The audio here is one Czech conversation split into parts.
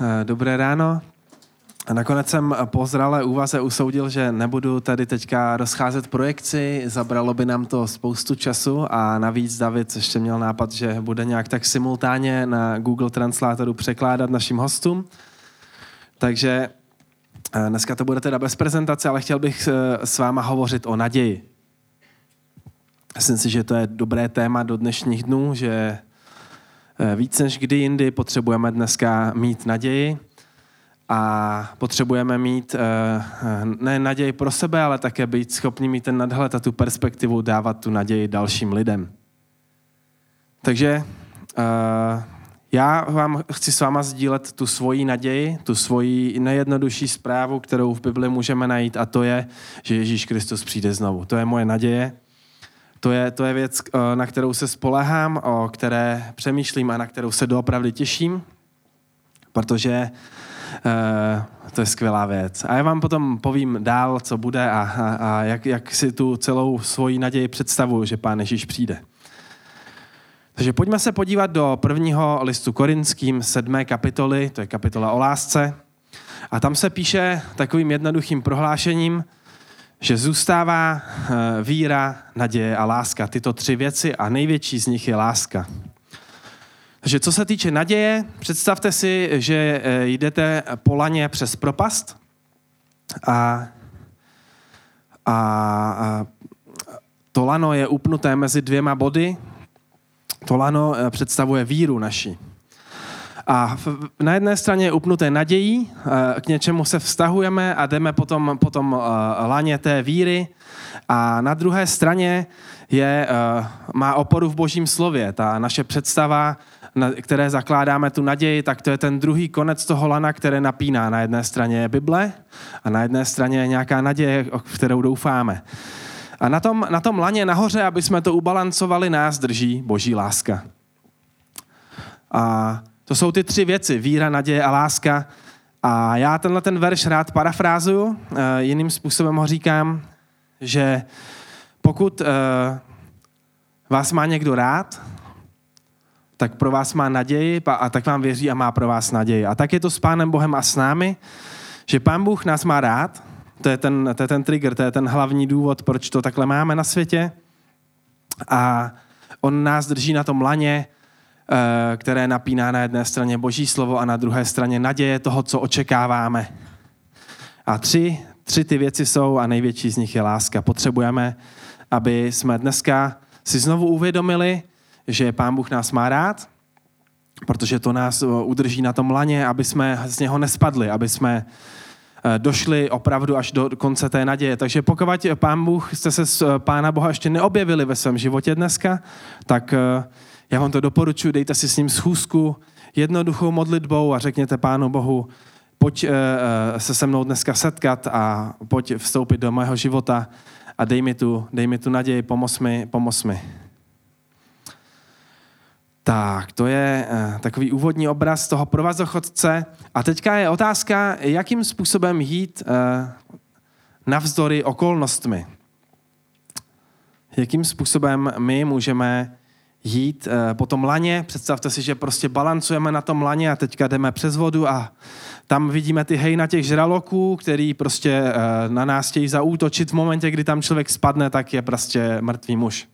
Eh, dobré ráno. Nakonec jsem po zralé úvaze usoudil, že nebudu tady teďka rozcházet projekci, zabralo by nám to spoustu času a navíc David ještě měl nápad, že bude nějak tak simultánně na Google Translatoru překládat našim hostům. Takže eh, dneska to bude teda bez prezentace, ale chtěl bych eh, s váma hovořit o naději. Myslím si, že to je dobré téma do dnešních dnů, že víc než kdy jindy potřebujeme dneska mít naději a potřebujeme mít eh, ne naději pro sebe, ale také být schopni mít ten nadhled a tu perspektivu dávat tu naději dalším lidem. Takže eh, já vám chci s váma sdílet tu svoji naději, tu svoji nejjednodušší zprávu, kterou v Bibli můžeme najít a to je, že Ježíš Kristus přijde znovu. To je moje naděje to je, to je věc, eh, na kterou se spolehám, o které přemýšlím a na kterou se doopravdy těším, protože uh, to je skvělá věc. A já vám potom povím dál, co bude a, a, a jak, jak si tu celou svoji naději představuju, že Pán Ježíš přijde. Takže pojďme se podívat do prvního listu korinským, sedmé kapitoly, to je kapitola o lásce. A tam se píše takovým jednoduchým prohlášením, že zůstává eh, víra, naděje a láska. Tyto tři věci a největší z nich je láska. Takže co se týče naděje, představte si, že eh, jdete po laně přes propast a, a, a to lano je upnuté mezi dvěma body. To lano eh, představuje víru naši. A na jedné straně je upnuté nadějí, eh, k něčemu se vztahujeme a jdeme potom, potom eh, laně té víry. A na druhé straně je, eh, má oporu v božím slově. Ta naše představa, na které zakládáme tu naději, tak to je ten druhý konec toho lana, které napíná. Na jedné straně je Bible a na jedné straně je nějaká naděje, v kterou doufáme. A na tom, na tom laně nahoře, aby jsme to ubalancovali, nás drží boží láska. A to jsou ty tři věci, víra, naděje a láska. A já tenhle ten verš rád parafrázuju, eh, jiným způsobem ho říkám, že pokud eh, vás má někdo rád, tak pro vás má naději a tak vám věří a má pro vás naději. A tak je to s Pánem Bohem a s námi, že Pán Bůh nás má rád, to je ten, to je ten trigger, to je ten hlavní důvod, proč to takhle máme na světě. A on nás drží na tom laně, které napíná na jedné straně boží slovo a na druhé straně naděje toho, co očekáváme. A tři, tři ty věci jsou a největší z nich je láska. Potřebujeme, aby jsme dneska si znovu uvědomili, že Pán Bůh nás má rád, protože to nás eh, udrží na tom laně, aby jsme z něho nespadli, aby jsme eh, došli opravdu až do konce té naděje. Takže pokud Pán Bůh jste se z Pána Boha ještě neobjevili ve svém životě dneska, tak já vám to doporučuji, dejte si s ním schůzku, jednoduchou modlitbou a řekněte Pánu Bohu, pojď uh, se se mnou dneska setkat a pojď vstoupit do mého života a dej mi tu, dej mi tu naději, pomoz mi, pomoz mi. Tak, to je uh, takový úvodní obraz toho provazochodce. A teďka je otázka, jakým způsobem jít navzdory okolnostmi. Jakým způsobem my můžeme jít eh, po tom laně. Představte si, že prostě balancujeme na tom laně a teďka jdeme přes vodu a tam vidíme ty hejna těch žraloků, který prostě eh, na nás chtějí zaútočit. V momentě, kdy tam člověk spadne, tak je prostě mrtvý muž.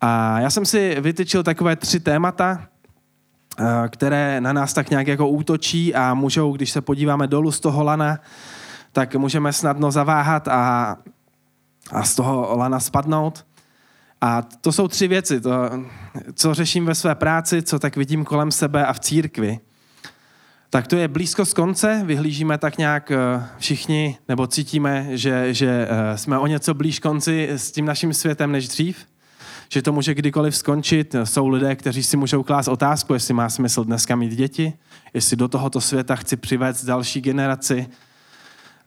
A já jsem si vytyčil takové tři témata, eh, které na nás tak nějak jako útočí a můžou, když se podíváme dolů z toho lana, tak můžeme snadno zaváhat a, a z toho lana spadnout. A to jsou tři věci, to, co řeším ve své práci, co tak vidím kolem sebe a v církvi. Tak to je blízkost konce, vyhlížíme tak nějak eh, všichni, nebo cítíme, že, že eh, jsme o něco blíž konci s tím naším světem než dřív, že to může kdykoliv skončit. Jsou lidé, kteří si můžou klást otázku, jestli má smysl dneska mít děti, jestli do tohoto světa chci přivést další generaci,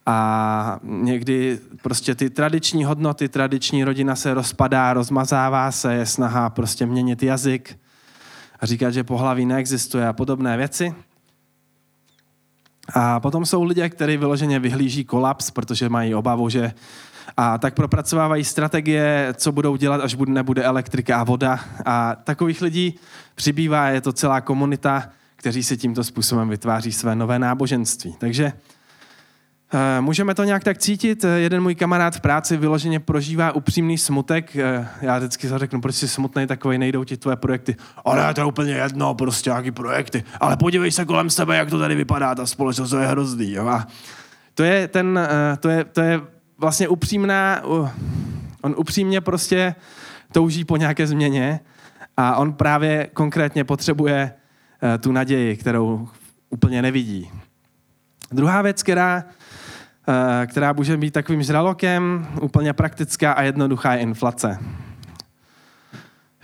a někdy prostě ty tradiční hodnoty, tradiční rodina se rozpadá, rozmazává se, je snaha prostě měnit jazyk a říkat, že pohlaví neexistuje a podobné věci. A potom jsou lidé, kteří vyloženě vyhlíží kolaps, protože mají obavu, že a tak propracovávají strategie, co budou dělat, až nebude elektrika a voda. A takových lidí přibývá, je to celá komunita, kteří si tímto způsobem vytváří své nové náboženství. Takže Můžeme to nějak tak cítit. Jeden můj kamarád v práci vyloženě prožívá upřímný smutek. Eh, já vždycky řeknu, proč jsi smutný takový, nejdou ti tvoje projekty. Ale to je úplně jedno, prostě nějaký projekty. Ale podívej se kolem sebe, jak to tady vypadá, ta společnost to je hrozný. Jo? A to je, ten, eh, to, je, to je vlastně upřímná, on upřímně prostě touží po nějaké změně a on právě konkrétně potřebuje eh, tu naději, kterou úplně nevidí. Druhá věc, která, eh, která může být takovým žralokem, úplně praktická a jednoduchá je inflace.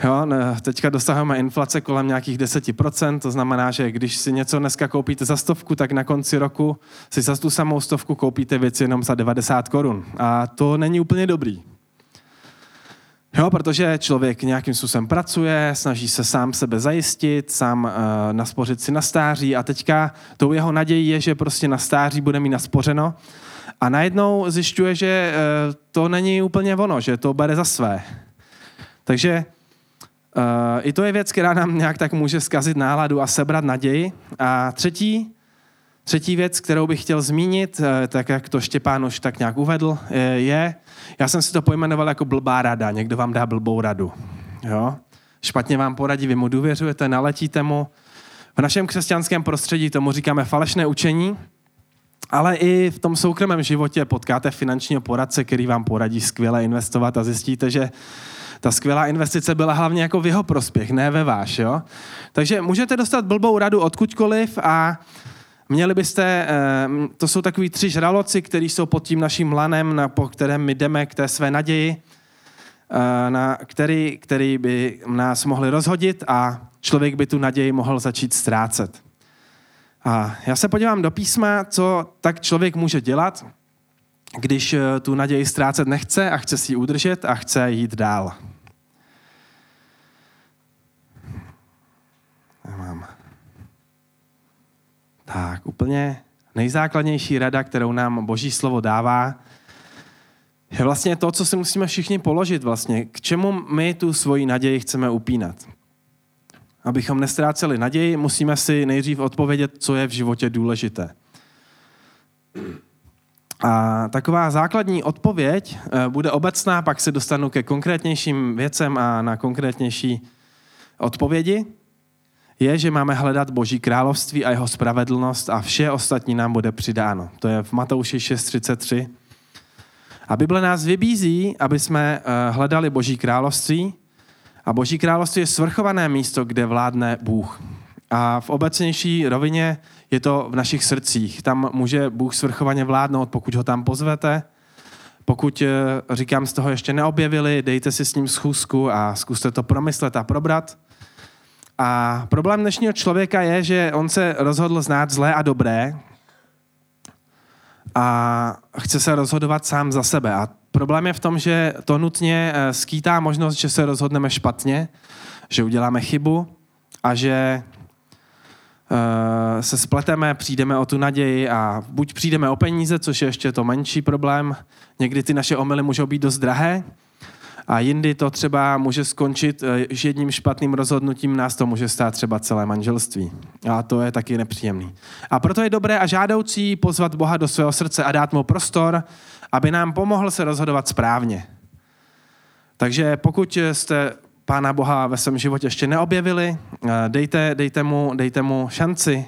Jo, teďka dosahujeme inflace kolem nějakých 10%, to znamená, že když si něco dneska koupíte za stovku, tak na konci roku si za tu samou stovku koupíte věci jenom za 90 korun. A to není úplně dobrý. Jo, protože člověk nějakým způsobem pracuje, snaží se sám sebe zajistit, sám uh, naspořit si na stáří a teďka tou jeho nadějí je, že prostě na stáří bude mít naspořeno a najednou zjišťuje, že uh, to není úplně ono, že to bere za své. Takže uh, i to je věc, která nám nějak tak může zkazit náladu a sebrat naději. A třetí, třetí věc, kterou bych chtěl zmínit, uh, tak jak to Štěpán už tak nějak uvedl, je, já jsem si to pojmenoval jako blbá rada. Někdo vám dá blbou radu. Jo? Špatně vám poradí, vy mu důvěřujete, naletíte mu. V našem křesťanském prostředí tomu říkáme falešné učení, ale i v tom soukromém životě potkáte finančního poradce, který vám poradí skvěle investovat a zjistíte, že ta skvělá investice byla hlavně jako v jeho prospěch, ne ve váš. Jo? Takže můžete dostat blbou radu odkudkoliv a Měli byste, eh, to jsou takový tři žraloci, kteří jsou pod tím naším lanem, na, po kterém my jdeme k té své naději, eh, na který, který by nás mohli rozhodit a člověk by tu naději mohl začít ztrácet. A já se podívám do písma, co tak člověk může dělat, když eh, tu naději ztrácet nechce a chce si ji udržet a chce jít dál. Tak úplně nejzákladnější rada, kterou nám Boží slovo dává, je vlastně to, co si musíme všichni položit vlastně. K čemu my tu svoji naději chceme upínat? Abychom nestráceli naději, musíme si nejdřív odpovědět, co je v životě důležité. A taková základní odpověď eh, bude obecná, pak se dostanu ke konkrétnějším věcem a na konkrétnější odpovědi je, že máme hledat Boží království a jeho spravedlnost a vše ostatní nám bude přidáno. To je v Matouši 6.33. A Bible nás vybízí, aby jsme eh, hledali Boží království a Boží království je svrchované místo, kde vládne Bůh. A v obecnější rovině je to v našich srdcích. Tam může Bůh svrchovaně vládnout, pokud ho tam pozvete. Pokud, eh, říkám, z toho ještě neobjevili, dejte si s ním schůzku a zkuste to promyslet a probrat. A problém dnešního člověka je, že on se rozhodl znát zlé a dobré a chce se rozhodovat sám za sebe. A problém je v tom, že to nutně eh, skýtá možnost, že se rozhodneme špatně, že uděláme chybu a že eh, se spleteme, přijdeme o tu naději a buď přijdeme o peníze, což je ještě to menší problém, někdy ty naše omily můžou být dost drahé, a jindy to třeba může skončit, eh, že jedním špatným rozhodnutím nás to může stát třeba celé manželství. A to je taky nepříjemný. A proto je dobré a žádoucí pozvat Boha do svého srdce a dát mu prostor, aby nám pomohl se rozhodovat správně. Takže pokud jste Pána Boha ve svém životě ještě neobjevili, eh, dejte, dejte, mu, dejte mu šanci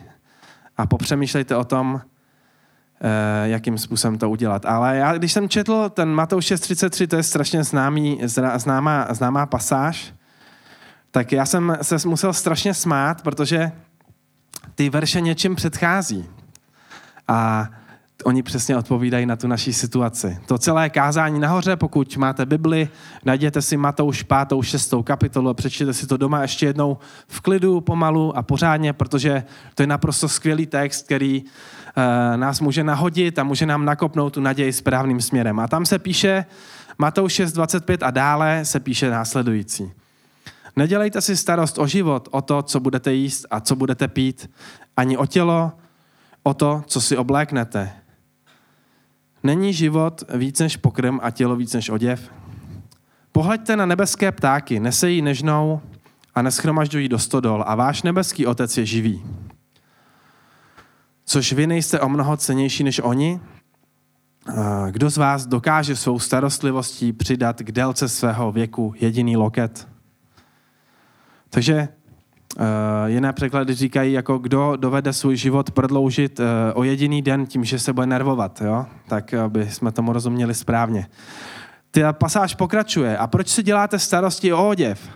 a popřemýšlejte o tom, jakým způsobem to udělat. Ale já, když jsem četl ten Matouš 6.33, to je strašně známý, známá, známá pasáž, tak já jsem se musel strašně smát, protože ty verše něčím předchází. A oni přesně odpovídají na tu naší situaci. To celé kázání nahoře, pokud máte Bibli, najděte si Matouš 5. 6. kapitolu a přečtěte si to doma ještě jednou v klidu, pomalu a pořádně, protože to je naprosto skvělý text, který uh, nás může nahodit a může nám nakopnout tu naději správným směrem. A tam se píše Matouš 6, 25 a dále se píše následující. Nedělejte si starost o život, o to, co budete jíst a co budete pít, ani o tělo, o to, co si obléknete. Není život víc než pokrm a tělo víc než oděv? Pohleďte na nebeské ptáky, nesejí nežnou a neschromažďují do stodol a váš nebeský otec je živý. což vy nejste o mnoho cenější než oni? Kdo z vás dokáže svou starostlivostí přidat k délce svého věku jediný loket? Takže jiné překlady říkají, jako kdo dovede svůj život prodloužit uh, o jediný den tím, že se bude nervovat, jo? tak aby jsme tomu rozuměli správně. Ta pasáž pokračuje. A proč si děláte starosti o oděv?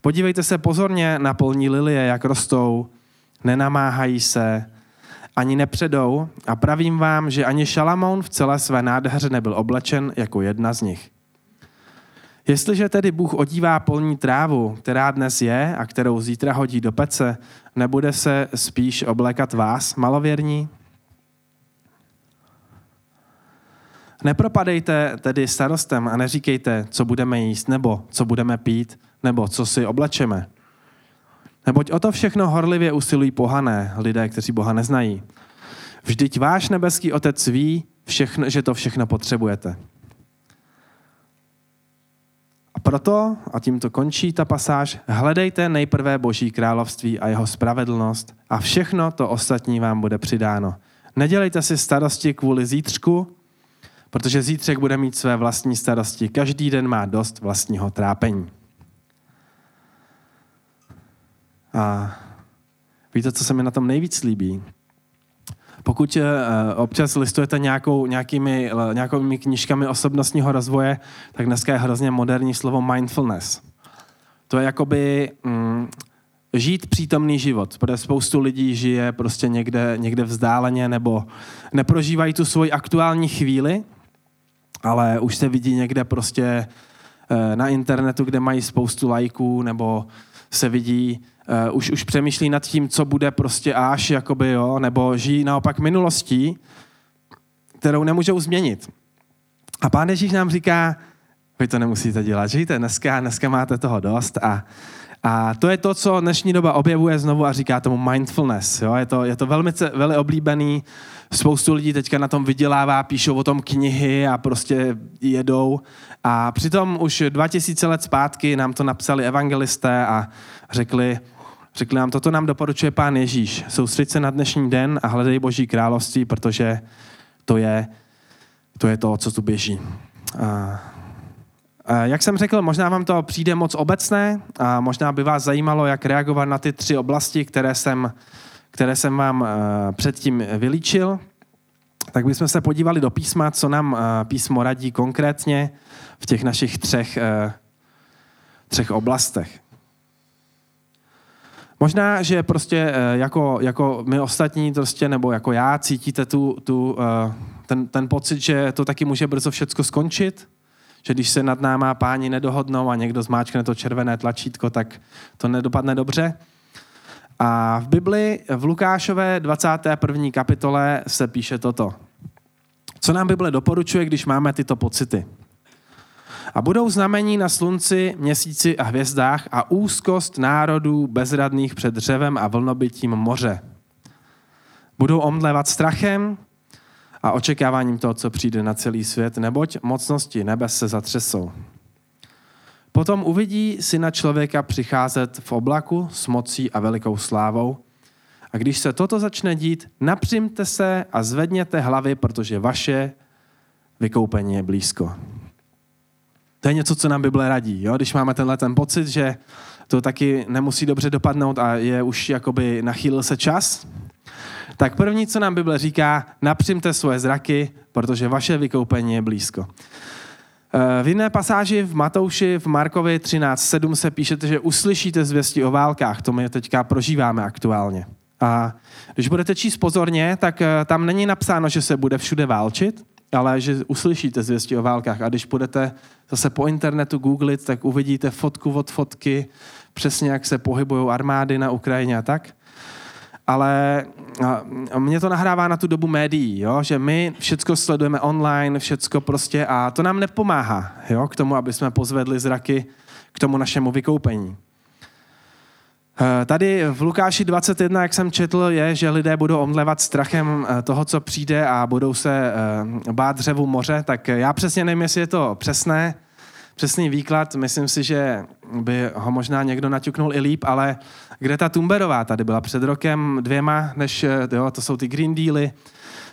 Podívejte se pozorně na polní lilie, jak rostou, nenamáhají se, ani nepředou a pravím vám, že ani Šalamoun v celé své nádheře nebyl oblečen jako jedna z nich. Jestliže tedy Bůh odívá polní trávu, která dnes je a kterou zítra hodí do pece, nebude se spíš oblékat vás, malověrní? Nepropadejte tedy starostem a neříkejte, co budeme jíst, nebo co budeme pít, nebo co si oblečeme. Neboť o to všechno horlivě usilují pohané, lidé, kteří Boha neznají. Vždyť váš nebeský otec ví, všechno, že to všechno potřebujete. A proto, a tím to končí ta pasáž, hledejte nejprve Boží království a jeho spravedlnost a všechno to ostatní vám bude přidáno. Nedělejte si starosti kvůli zítřku, protože zítřek bude mít své vlastní starosti. Každý den má dost vlastního trápení. A víte, co se mi na tom nejvíc líbí? Pokud uh, občas listujete nějakou, nějakými, nějakými knížkami osobnostního rozvoje, tak dneska je hrozně moderní slovo mindfulness. To je jakoby mm, žít přítomný život, protože spoustu lidí žije prostě někde, někde vzdáleně nebo neprožívají tu svoji aktuální chvíli, ale už se vidí někde prostě uh, na internetu, kde mají spoustu lajků nebo se vidí uh, už, už přemýšlí nad tím, co bude prostě až, jakoby, jo, nebo žijí naopak minulostí, kterou nemůžou změnit. A pán Ježíš nám říká, vy to nemusíte dělat, žijte dneska, dneska máte toho dost a, a to je to, co dnešní doba objevuje znovu a říká tomu mindfulness. Jo? Je, to, je to velmi, velmi oblíbený, spoustu lidí teďka na tom vydělává, píšou o tom knihy a prostě jedou. A přitom už 2000 let zpátky nám to napsali evangelisté a řekli, Řekli nám, toto nám doporučuje pán Ježíš. Soustřeď se na dnešní den a hledej Boží království, protože to je to, je to co tu běží. A, a jak jsem řekl, možná vám to přijde moc obecné a možná by vás zajímalo, jak reagovat na ty tři oblasti, které jsem, které jsem vám předtím vylíčil. Tak bychom se podívali do písma, co nám písmo radí konkrétně v těch našich třech, třech oblastech. Možná, že prostě eh, jako, jako my ostatní prostě, nebo jako já cítíte tu, tu, eh, ten, ten pocit, že to taky může brzo všecko skončit, že když se nad náma páni nedohodnou a někdo zmáčkne to červené tlačítko, tak to nedopadne dobře. A v Bibli v Lukášové 21. kapitole se píše toto. Co nám Bible doporučuje, když máme tyto pocity? A budou znamení na slunci, měsíci a hvězdách a úzkost národů bezradných před dřevem a vlnobytím moře. Budou omdlevat strachem a očekáváním toho, co přijde na celý svět, neboť mocnosti nebes se zatřesou. Potom uvidí syna člověka přicházet v oblaku s mocí a velikou slávou. A když se toto začne dít, napřimte se a zvedněte hlavy, protože vaše vykoupení je blízko. To je něco, co nám Bible radí. Jo? Když máme tenhle ten pocit, že to taky nemusí dobře dopadnout a je už jakoby nachýlil se čas, tak první, co nám Bible říká, napřimte svoje zraky, protože vaše vykoupení je blízko. Eh, v jiné pasáži v Matouši, v Markovi 13.7 se píšete, že uslyšíte zvěsti o válkách. To my teďka prožíváme aktuálně. A když budete číst pozorně, tak eh, tam není napsáno, že se bude všude válčit, ale že uslyšíte zvěsti o válkách. A když budete zase po internetu googlit, tak uvidíte fotku od fotky, přesně jak se pohybují armády na Ukrajině a tak. Ale mě to nahrává na tu dobu médií, jo? že my všechno sledujeme online, všecko prostě a to nám nepomáhá jo? k tomu, aby jsme pozvedli zraky k tomu našemu vykoupení. Eh, tady v Lukáši 21, jak jsem četl, je, že lidé budou omdlevat strachem eh, toho, co přijde a budou se eh, bát dřevu moře, tak já přesně nevím, jestli je to přesné. přesný výklad, myslím si, že by ho možná někdo naťuknul i líp, ale Greta Thunberová tady byla před rokem dvěma, než jo, to jsou ty Green Dealy,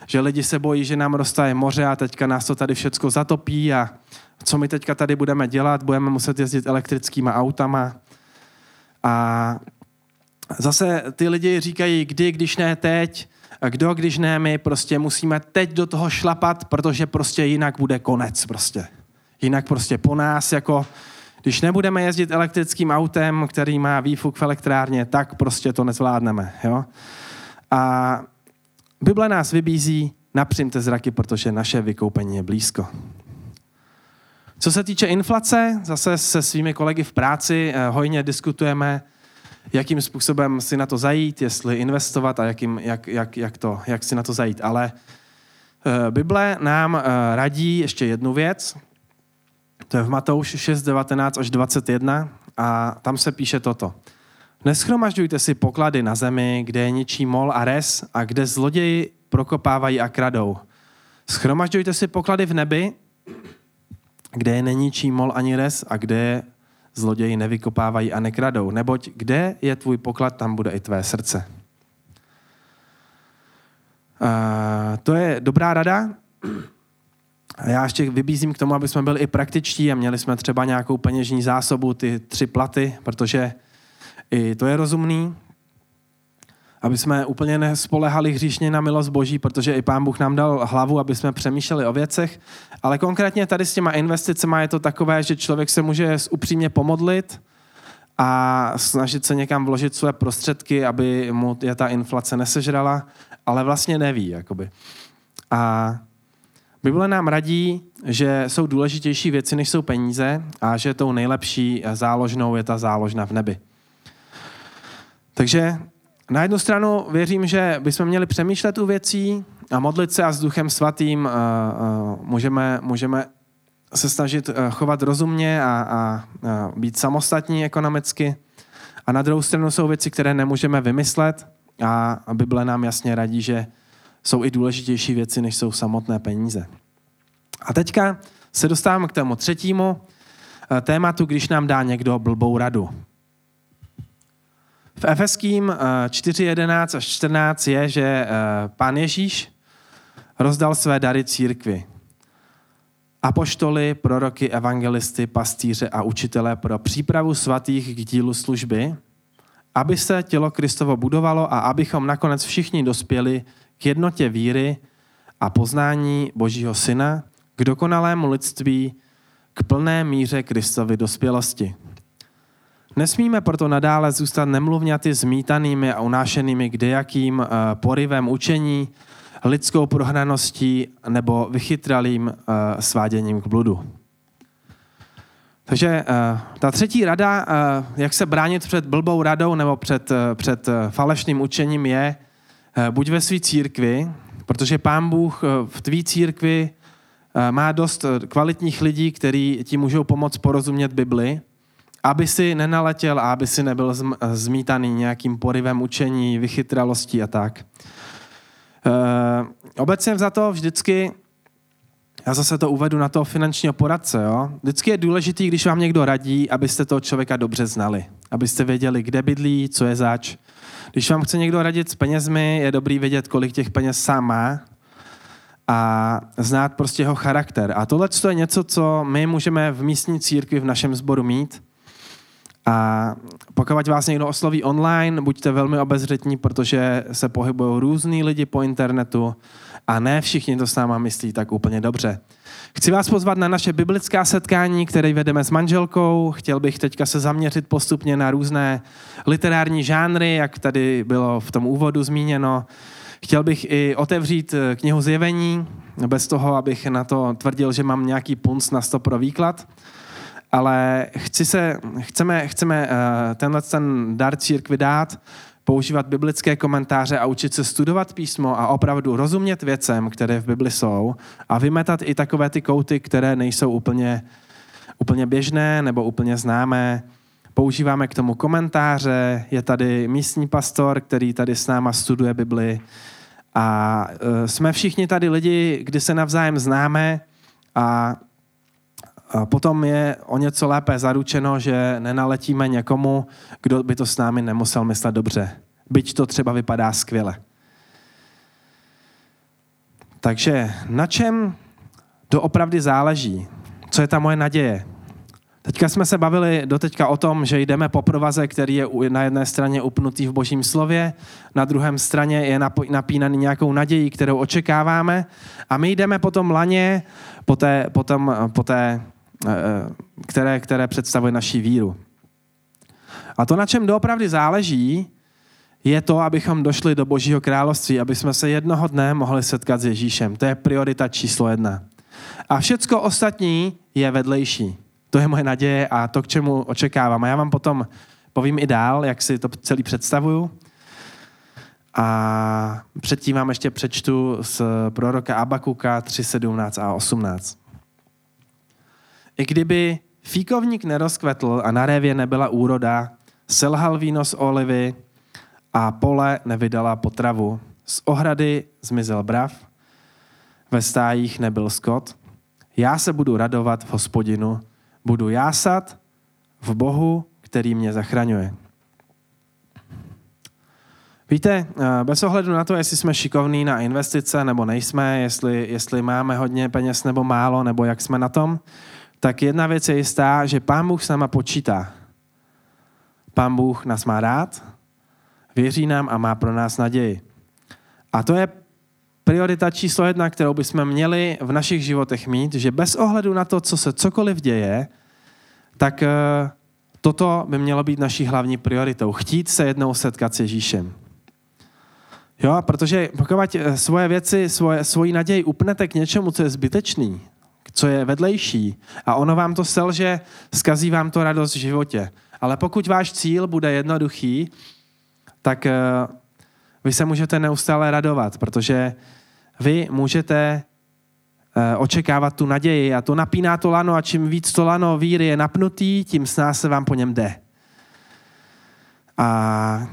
že lidi se bojí, že nám roztaje moře a teďka nás to tady všecko zatopí a co my teďka tady budeme dělat, budeme muset jezdit elektrickýma autama. A zase ty lidi říkají, kdy, když ne teď, a kdo, když ne my, prostě musíme teď do toho šlapat, protože prostě jinak bude konec prostě. Jinak prostě po nás, jako když nebudeme jezdit elektrickým autem, který má výfuk v elektrárně, tak prostě to nezvládneme. Jo? A Bible nás vybízí, napřimte zraky, protože naše vykoupení je blízko. Co se týče inflace, zase se svými kolegy v práci eh, hojně diskutujeme, jakým způsobem si na to zajít, jestli investovat a jakým, jak, jak, jak, to, jak si na to zajít. Ale eh, Bible nám eh, radí ještě jednu věc, to je v Matouš 6, 19 až 21 a tam se píše toto. Neschromažďujte si poklady na zemi, kde je ničí mol a res a kde zloději prokopávají a kradou. Schromažďujte si poklady v nebi, kde je neníčí mol ani res a kde zloději nevykopávají a nekradou. Neboť kde je tvůj poklad, tam bude i tvé srdce. Uh, to je dobrá rada. Já ještě vybízím k tomu, aby jsme byli i praktičtí a měli jsme třeba nějakou peněžní zásobu, ty tři platy, protože i to je rozumný, aby jsme úplně nespolehali hříšně na milost Boží, protože i Pán Bůh nám dal hlavu, aby jsme přemýšleli o věcech. Ale konkrétně tady s těma investicemi je to takové, že člověk se může upřímně pomodlit a snažit se někam vložit své prostředky, aby mu je ta inflace nesežrala, ale vlastně neví. Jakoby. A Bible nám radí, že jsou důležitější věci, než jsou peníze a že tou nejlepší záložnou je ta záložna v nebi. Takže na jednu stranu věřím, že bychom měli přemýšlet u věcí a modlit se a s Duchem Svatým uh, uh, můžeme, můžeme se snažit uh, chovat rozumně a, a, a být samostatní ekonomicky. A na druhou stranu jsou věci, které nemůžeme vymyslet a Bible nám jasně radí, že jsou i důležitější věci, než jsou samotné peníze. A teďka se dostáváme k tomu třetímu tématu, když nám dá někdo blbou radu. V Efeským 4.11 eh, až 14 je, že eh, pán Ježíš rozdal své dary církvi. Apoštoly, proroky, evangelisty, pastýře a učitele pro přípravu svatých k dílu služby, aby se tělo Kristovo budovalo a abychom nakonec všichni dospěli k jednotě víry a poznání Božího Syna, k dokonalému lidství, k plné míře Kristovy dospělosti. Nesmíme proto nadále zůstat nemluvňaty zmítanými a unášenými kdejakým uh, porivem učení, lidskou prohnaností nebo vychytralým uh, sváděním k bludu. Takže uh, ta třetí rada, jak se bránit před blbou radou nebo před, před falešným učením je, buď ve své církvi, protože pán Bůh v tvý církvi má dost kvalitních lidí, kteří ti můžou pomoct porozumět Bibli, aby si nenaletěl a aby si nebyl zmítaný nějakým porivem učení, vychytralostí a tak. E, obecně za to vždycky, já zase to uvedu na toho finančního poradce, jo? vždycky je důležitý, když vám někdo radí, abyste toho člověka dobře znali. Abyste věděli, kde bydlí, co je zač. Když vám chce někdo radit s penězmi, je dobrý vědět, kolik těch peněz sám má a znát prostě jeho charakter. A tohle je něco, co my můžeme v místní církvi v našem sboru mít, a pokud vás někdo osloví online, buďte velmi obezřetní, protože se pohybují různí lidi po internetu a ne všichni to s náma myslí tak úplně dobře. Chci vás pozvat na naše biblická setkání, které vedeme s manželkou. Chtěl bych teďka se zaměřit postupně na různé literární žánry, jak tady bylo v tom úvodu zmíněno. Chtěl bych i otevřít eh, knihu Zjevení, bez toho, abych na to tvrdil, že mám nějaký punc na sto pro výklad ale chci se, chceme, chceme uh, tenhle ten dar církvi dát, používat biblické komentáře a učit se studovat písmo a opravdu rozumět věcem, které v Bibli jsou a vymetat i takové ty kouty, které nejsou úplně, úplně běžné nebo úplně známé. Používáme k tomu komentáře, je tady místní pastor, který tady s náma studuje Bibli a uh, jsme všichni tady lidi, kdy se navzájem známe a potom je o něco lépe zaručeno, že nenaletíme někomu, kdo by to s námi nemusel myslet dobře. Byť to třeba vypadá skvěle. Takže na čem doopravdy záleží? Co je ta moje naděje? Teďka jsme se bavili doteďka o tom, že jdeme po provaze, který je na jedné straně upnutý v božím slově, na druhém straně je napínaný nějakou nadějí, kterou očekáváme a my jdeme po tom laně, po té, po tom, po té které, které představuje naší víru. A to, na čem doopravdy záleží, je to, abychom došli do Božího království, aby jsme se jednoho dne mohli setkat s Ježíšem. To je priorita číslo jedna. A všecko ostatní je vedlejší. To je moje naděje a to, k čemu očekávám. A já vám potom povím i dál, jak si to celý představuju. A předtím vám ještě přečtu z proroka Abakuka 3, 17 a 18. I kdyby fíkovník nerozkvetl a na révě nebyla úroda, selhal víno z olivy a pole nevydala potravu, z ohrady zmizel brav, ve stájích nebyl skot, já se budu radovat v hospodinu, Budu jásat v Bohu, který mě zachraňuje. Víte, eh, bez ohledu na to, jestli jsme šikovní na investice nebo nejsme, jestli, jestli máme hodně peněz nebo málo, nebo jak jsme na tom, tak jedna věc je jistá, že Pán Bůh s náma počítá. Pán Bůh nás má rád, věří nám a má pro nás naději. A to je priorita číslo jedna, kterou bychom měli v našich životech mít, že bez ohledu na to, co se cokoliv děje, tak eh, toto by mělo být naší hlavní prioritou. Chtít se jednou setkat s Ježíšem. Jo, protože pokud svoje věci, svoje, svoji naději upnete k něčemu, co je zbytečný, co je vedlejší a ono vám to selže, zkazí vám to radost v životě. Ale pokud váš cíl bude jednoduchý, tak eh, vy se můžete neustále radovat, protože vy můžete eh, očekávat tu naději a to napíná to lano a čím víc to lano víry je napnutý, tím s nás se vám po něm jde. A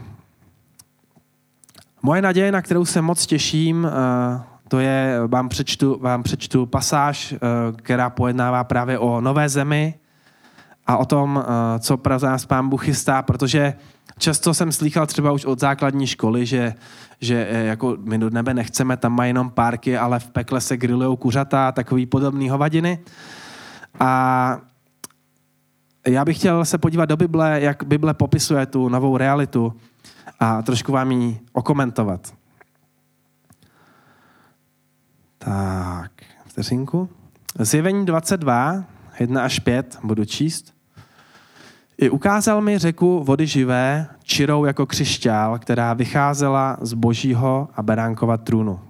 moje naděje, na kterou se moc těším, eh, to je, vám přečtu, vám přečtu pasáž, eh, která pojednává právě o nové zemi a o tom, co pro nás pán Bůh chystá, protože často jsem slychal třeba už od základní školy, že že eh, jako my do nebe nechceme, tam mají jenom párky, ale v pekle se grillují kuřata a takový podobný hovadiny. A já bych chtěl se podívat do Bible, jak Bible popisuje tu novou realitu a trošku vám ji okomentovat. Tak, vteřinku. Zjevení 22, 1 až 5, budu číst. I ukázal mi řeku vody živé, čirou jako křišťál, která vycházela z božího a beránkova trůnu.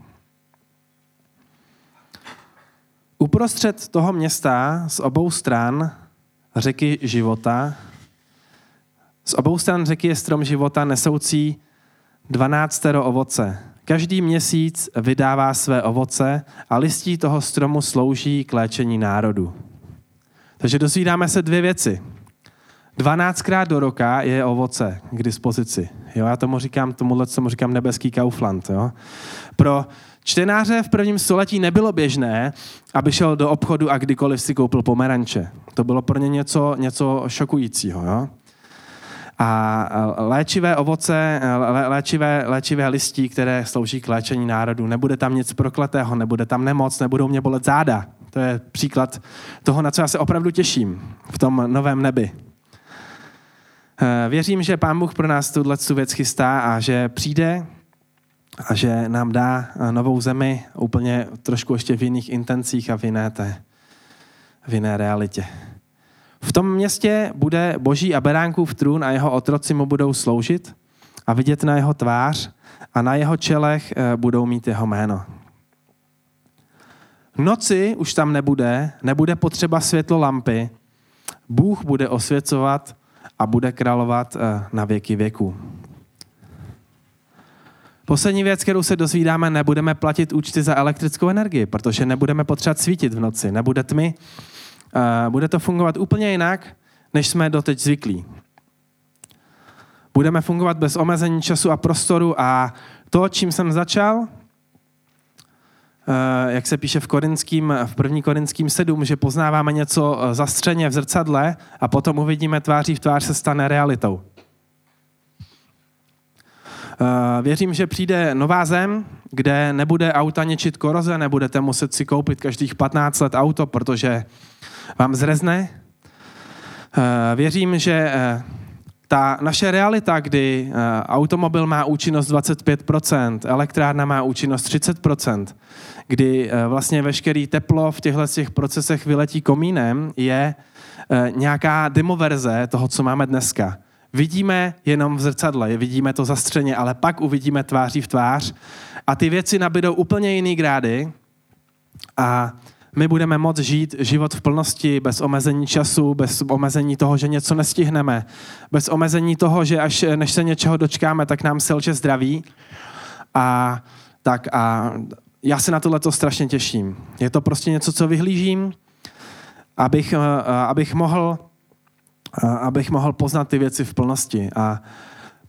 Uprostřed toho města z obou stran řeky života, z obou stran řeky je strom života nesoucí dvanáctero ovoce. Každý měsíc vydává své ovoce a listí toho stromu slouží k léčení národu. Takže dozvídáme se dvě věci. 12krát do roka je ovoce k dispozici. Jo, já tomu říkám, tomuhle tomu říkám nebeský Kaufland. Jo. Pro čtenáře v prvním století nebylo běžné, aby šel do obchodu a kdykoliv si koupil pomeranče. To bylo pro ně něco, něco šokujícího. Jo. A léčivé ovoce, léčivé, léčivé listí, které slouží k léčení národů. Nebude tam nic prokletého, nebude tam nemoc, nebudou mě bolet záda. To je příklad toho, na co já se opravdu těším v tom novém nebi. Eh, věřím, že Pán Bůh pro nás tuhle věc chystá a že přijde a že nám dá novou zemi úplně trošku ještě v jiných intencích a v jiné, té, v jiné realitě. V tom městě bude boží a beránkův trůn a jeho otroci mu budou sloužit a vidět na jeho tvář a na jeho čelech eh, budou mít jeho jméno. Noci už tam nebude, nebude potřeba světlo lampy. Bůh bude osvěcovat a bude královat eh, na věky věků. Poslední věc, kterou se dozvídáme, nebudeme platit účty za elektrickou energii, protože nebudeme potřebovat svítit v noci, nebude tmy. Eh, bude to fungovat úplně jinak, než jsme doteď zvyklí. Budeme fungovat bez omezení času a prostoru a to, čím jsem začal, jak se píše v, korinským, v první korinským 7, že poznáváme něco zastřeně v zrcadle a potom uvidíme tváří v tvář se stane realitou. Věřím, že přijde nová zem, kde nebude auta něčit koroze, nebudete muset si koupit každých 15 let auto, protože vám zrezne. Věřím, že ta naše realita, kdy eh, automobil má účinnost 25%, elektrárna má účinnost 30%, kdy eh, vlastně veškerý teplo v těchto těch procesech vyletí komínem, je eh, nějaká demoverze toho, co máme dneska. Vidíme jenom v zrcadle, vidíme to zastřeně, ale pak uvidíme tváří v tvář a ty věci nabídou úplně jiný grády a my budeme moct žít život v plnosti, bez omezení času, bez omezení toho, že něco nestihneme, bez omezení toho, že až než se něčeho dočkáme, tak nám selče zdraví. A tak a já se na tohle to strašně těším. Je to prostě něco, co vyhlížím, abych, eh, abych mohl eh, abych mohl poznat ty věci v plnosti. A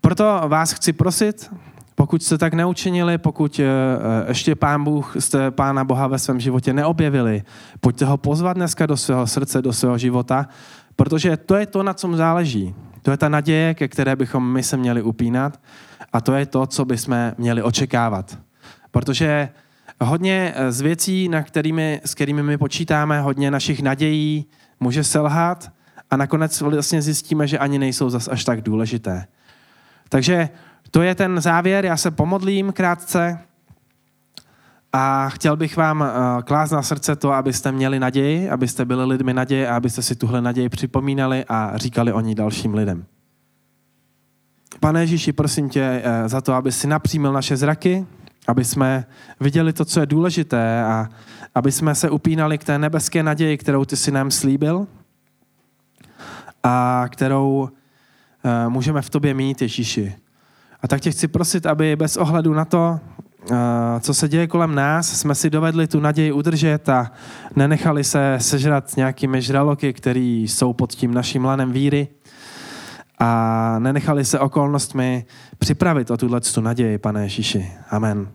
proto vás chci prosit, pokud jste tak neučinili, pokud eh, eh, ještě pán Bůh, jste pána Boha ve svém životě neobjevili, pojďte ho pozvat dneska do svého srdce, do svého života, protože to je to, na čem záleží. To je ta naděje, ke které bychom my se měli upínat a to je to, co bychom měli očekávat. Protože hodně eh, z věcí, na kterými, s kterými my počítáme, hodně našich nadějí může selhat a nakonec vlastně zjistíme, že ani nejsou zas až tak důležité. Takže to je ten závěr, já se pomodlím krátce a chtěl bych vám uh, klást na srdce to, abyste měli naději, abyste byli lidmi naděje a abyste si tuhle naději připomínali a říkali o ní dalším lidem. Pane Ježíši, prosím tě uh, za to, aby si napřímil naše zraky, aby jsme viděli to, co je důležité a aby jsme se upínali k té nebeské naději, kterou ty si nám slíbil a kterou uh, můžeme v tobě mít, Ježíši. A tak tě chci prosit, aby bez ohledu na to, eh, co se děje kolem nás, jsme si dovedli tu naději udržet a nenechali se sežrat nějakými žraloky, které jsou pod tím naším lanem víry a nenechali se okolnostmi připravit o tuhle tu naději, pane Ježíši. Amen.